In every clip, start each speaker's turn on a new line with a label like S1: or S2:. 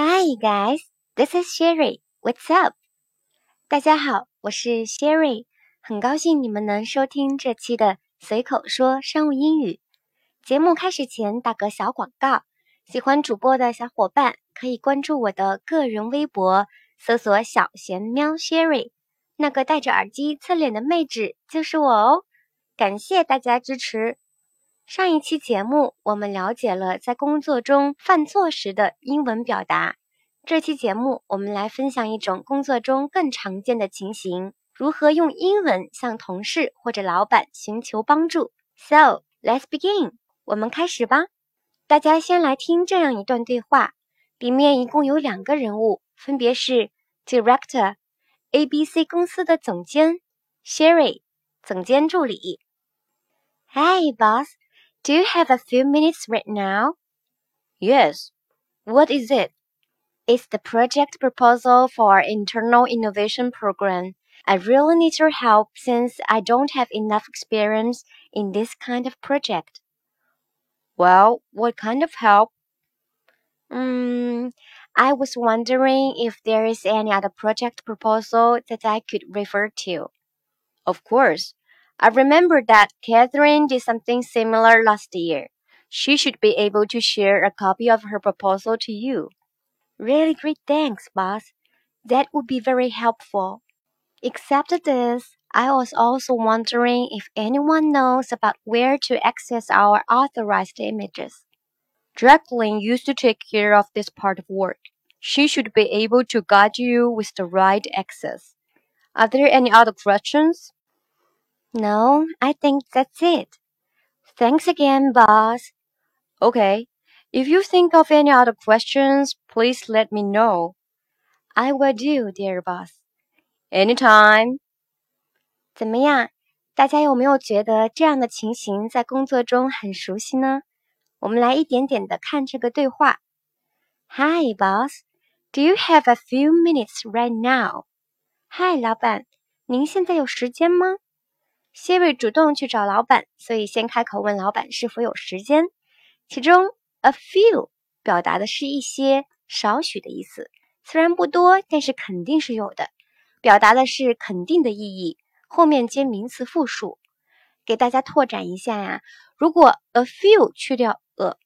S1: Hi guys, this is Sherry. What's up? 大家好，我是 Sherry，很高兴你们能收听这期的随口说商务英语。节目开始前打个小广告，喜欢主播的小伙伴可以关注我的个人微博，搜索“小贤喵 Sherry”，那个戴着耳机侧脸的妹纸就是我哦。感谢大家支持。上一期节目我们了解了在工作中犯错时的英文表达，这期节目我们来分享一种工作中更常见的情形，如何用英文向同事或者老板寻求帮助。So let's begin，我们开始吧。大家先来听这样一段对话，里面一共有两个人物，分别是 Director，ABC 公司的总监，Sherry，总监助理。Hi boss。Do you have a few minutes right now?
S2: Yes. What is it?
S1: It's the project proposal for our internal innovation program. I really need your help since I don't have enough experience in this kind of project.
S2: Well, what kind of help?
S1: Hmm, I was wondering if there is any other project proposal that I could refer to.
S2: Of course. I remember that Catherine did something similar last year. She should be able to share a copy of her proposal to you.
S1: Really great thanks, boss. That would be very helpful. Except this, I was also wondering if anyone knows about where to access our authorized images.
S2: Jacqueline used to take care of this part of work. She should be able to guide you with the right access. Are there any other questions?
S1: No, I think that's it. Thanks again, boss.
S2: Okay. If you think of any other questions, please let me know.
S1: I will do, dear boss.
S2: Anytime.
S1: 怎么样？大家有没有觉得这样的情形在工作中很熟悉呢？我们来一点点的看这个对话。Hi, boss. Do you have a few minutes right now? Hi, 老板，您现在有时间吗？ 谢瑞主动去找老板，所以先开口问老板是否有时间。其中 a few 表达的是一些、少许的意思，虽然不多，但是肯定是有的，表达的是肯定的意义。后面接名词复数。给大家拓展一下呀，如果 a few 去掉 a，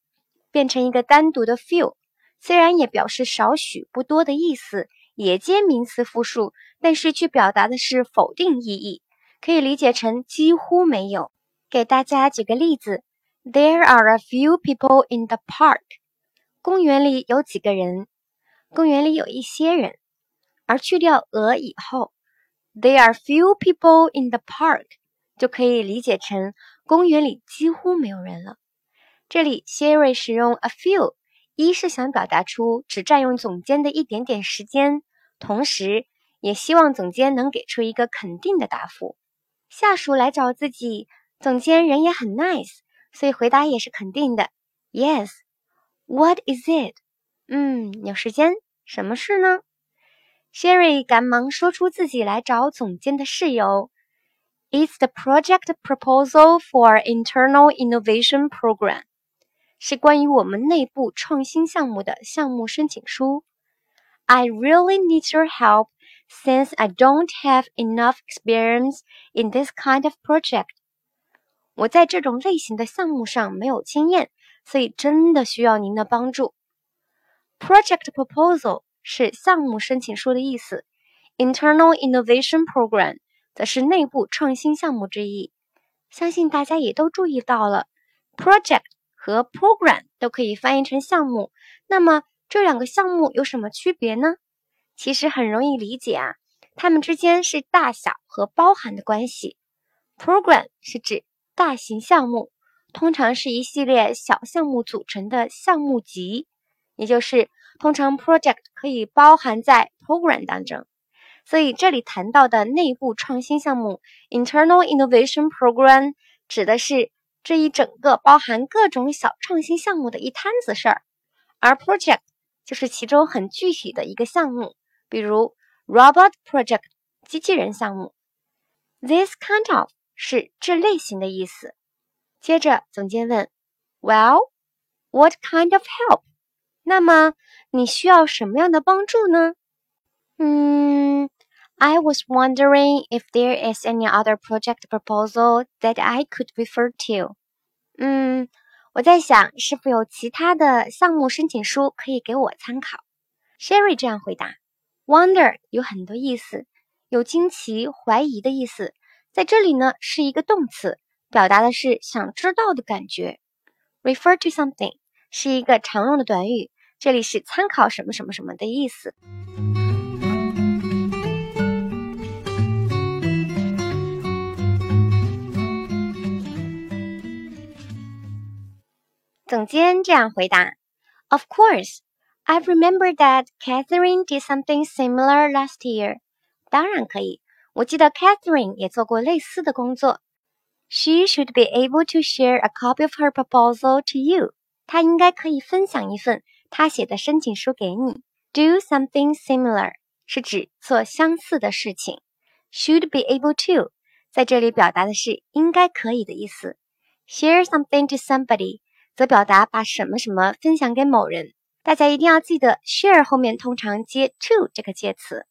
S1: 变成一个单独的 few，虽然也表示少许、不多的意思，也接名词复数，但是却表达的是否定意义。可以理解成几乎没有。给大家举个例子：There are a few people in the park。公园里有几个人？公园里有一些人。而去掉 a 以后，There are few people in the park，就可以理解成公园里几乎没有人了。这里 Sherry 使用 a few，一是想表达出只占用总监的一点点时间，同时也希望总监能给出一个肯定的答复。下属来找自己，总监人也很 nice，所以回答也是肯定的。Yes, what is it？嗯，有时间，什么事呢？Sherry 赶忙说出自己来找总监的事由。It's the project proposal for internal innovation program，是关于我们内部创新项目的项目申请书。I really need your help since I don't have enough experience in this kind of project. 我在这种类型的项目上没有经验，所以真的需要您的帮助。Project proposal 是项目申请书的意思，Internal Innovation Program 则是内部创新项目之一。相信大家也都注意到了，project 和 program 都可以翻译成项目。那么这两个项目有什么区别呢？其实很容易理解啊，它们之间是大小和包含的关系。Program 是指大型项目，通常是一系列小项目组成的项目集，也就是通常 project 可以包含在 program 当中。所以这里谈到的内部创新项目 （Internal Innovation Program） 指的是这一整个包含各种小创新项目的一摊子事儿，而 project 就是其中很具体的一个项目。比如 robot project 机器人项目，this kind of 是这类型的意思。接着总监问，Well，what kind of help？ 那么你需要什么样的帮助呢？
S2: 嗯，I was wondering if there is any other project proposal that I could refer to。
S1: 嗯，我在想是否有其他的项目申请书可以给我参考。Sherry 这样回答。 Wonder 有很多意思，有惊奇、怀疑的意思。在这里呢，是一个动词，表达的是想知道的感觉。Refer to something 是一个常用的短语，这里是参考什么什么什么的意思。总监这样回答：“Of course, I remember that Catherine did something similar last year。”当然可以，我记得 Catherine 也做过类似的工作。She should be able to share a copy of her proposal to you。她应该可以分享一份她写的申请书给你。Do something similar 是指做相似的事情。Should be able to 在这里表达的是应该可以的意思。Share something to somebody。则表达把什么什么分享给某人。 大家一定要记得，share 后面通常接 to 这个介词。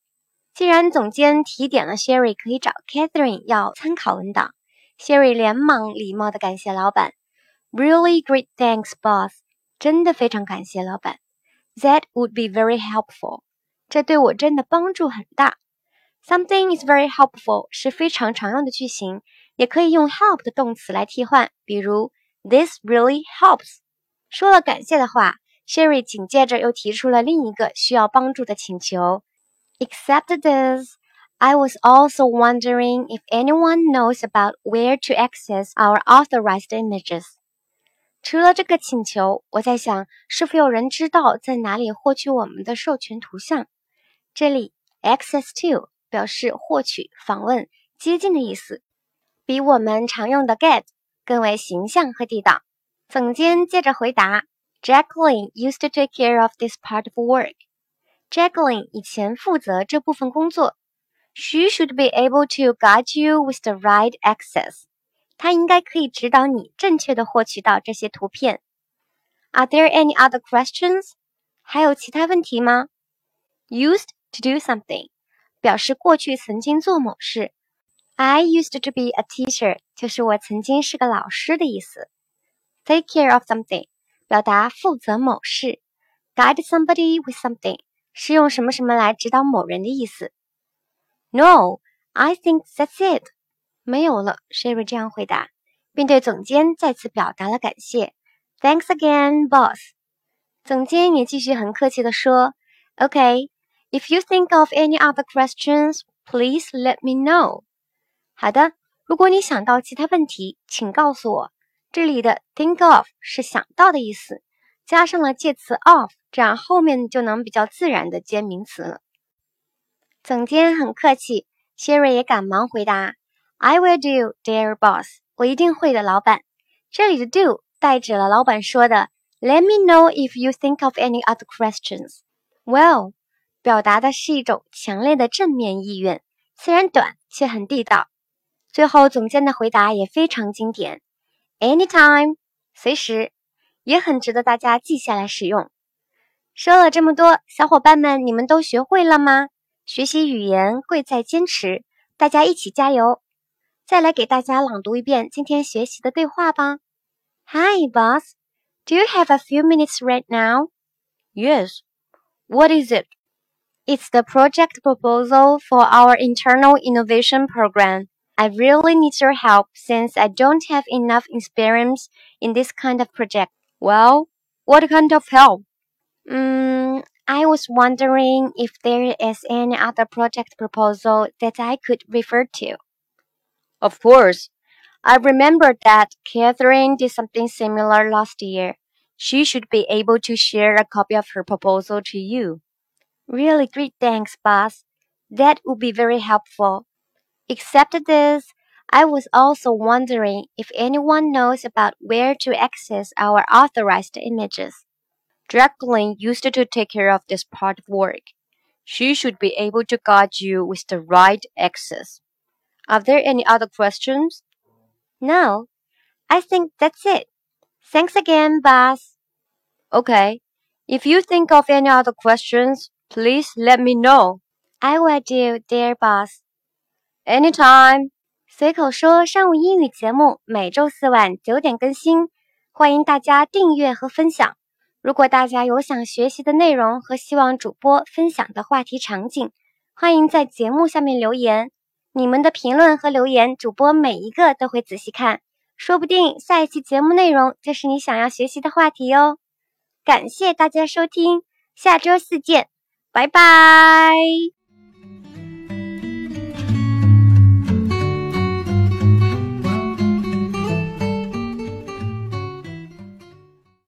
S1: 既然总监提点了 Sherry 可以找 Catherine 要参考文档，Sherry 连忙礼貌的感谢老板，Really great thanks, boss！真的非常感谢老板。That would be very helpful！这对我真的帮助很大。Something is very helpful 是非常常用的句型，也可以用 help 的动词来替换，比如。This really helps。说了感谢的话，Sherry 紧接着又提出了另一个需要帮助的请求。Except this, I was also wondering if anyone knows about where to access our authorized images。除了这个请求，我在想，是否有人知道在哪里获取我们的授权图像？这里 access to 表示获取、访问、接近的意思，比我们常用的 get。更为形象和地道。总监接着回答 ：“Jacqueline used to take care of this part of work. Jacqueline 以前负责这部分工作。She should be able to guide you with the right access. 她应该可以指导你正确的获取到这些图片。Are there any other questions? 还有其他问题吗？Used to do something 表示过去曾经做某事。I used to be a teacher，就是我曾经是个老师的意思。Take care of something， 表达负责某事。Guide somebody with something，是用什么什么来指导某人的意思。No，I think that's it。没有了，Sherry 这样回答，并对总监再次表达了感谢。Thanks again, boss。总监也继续很客气地说：“Okay，if you think of any other questions, please let me know。”好的，如果你想到其他问题，请告诉我。这里的 think of 是想到的意思，加上了介词 of，这样后面就能比较自然的接名词了。总监很客气，Sherry 也赶忙回答：“I will do, dear boss。”我一定会的，老板。这里的 do 代指了老板说的 “Let me know if you think of any other questions.” Well，表达的是一种强烈的正面意愿，虽然短却很地道。最后，总监的回答也非常经典，anytime，随时，也很值得大家记下来使用。说了这么多，小伙伴们，你们都学会了吗？学习语言贵在坚持，大家一起加油！再来给大家朗读一遍今天学习的对话吧。Hi, boss. Do you have a few minutes right now?
S2: Yes. What is it?
S1: It's the project proposal for our internal innovation program. I really need your help since I don't have enough experience in this kind of project.
S2: Well, what kind of help?
S1: Mm, I was wondering if there is any other project proposal that I could refer to.
S2: Of course. I remember that Catherine did something similar last year. She should be able to share a copy of her proposal to you.
S1: Really great thanks, boss. That would be very helpful. Except this, I was also wondering if anyone knows about where to access our authorized images.
S2: Jacqueline used to take care of this part of work. She should be able to guide you with the right access. Are there any other questions?
S1: No, I think that's it. Thanks again, boss.
S2: Okay, If you think of any other questions, please let me know.
S1: I will do, dear boss.
S2: Anytime.
S1: 随口说商务英语节目每周四晚九点更新，欢迎大家订阅和分享。如果大家有想学习的内容和希望主播分享的话题场景，欢迎在节目下面留言。你们的评论和留言，主播每一个都会仔细看，说不定下一期节目内容就是你想要学习的话题哦。感谢大家收听，下周四见，拜拜。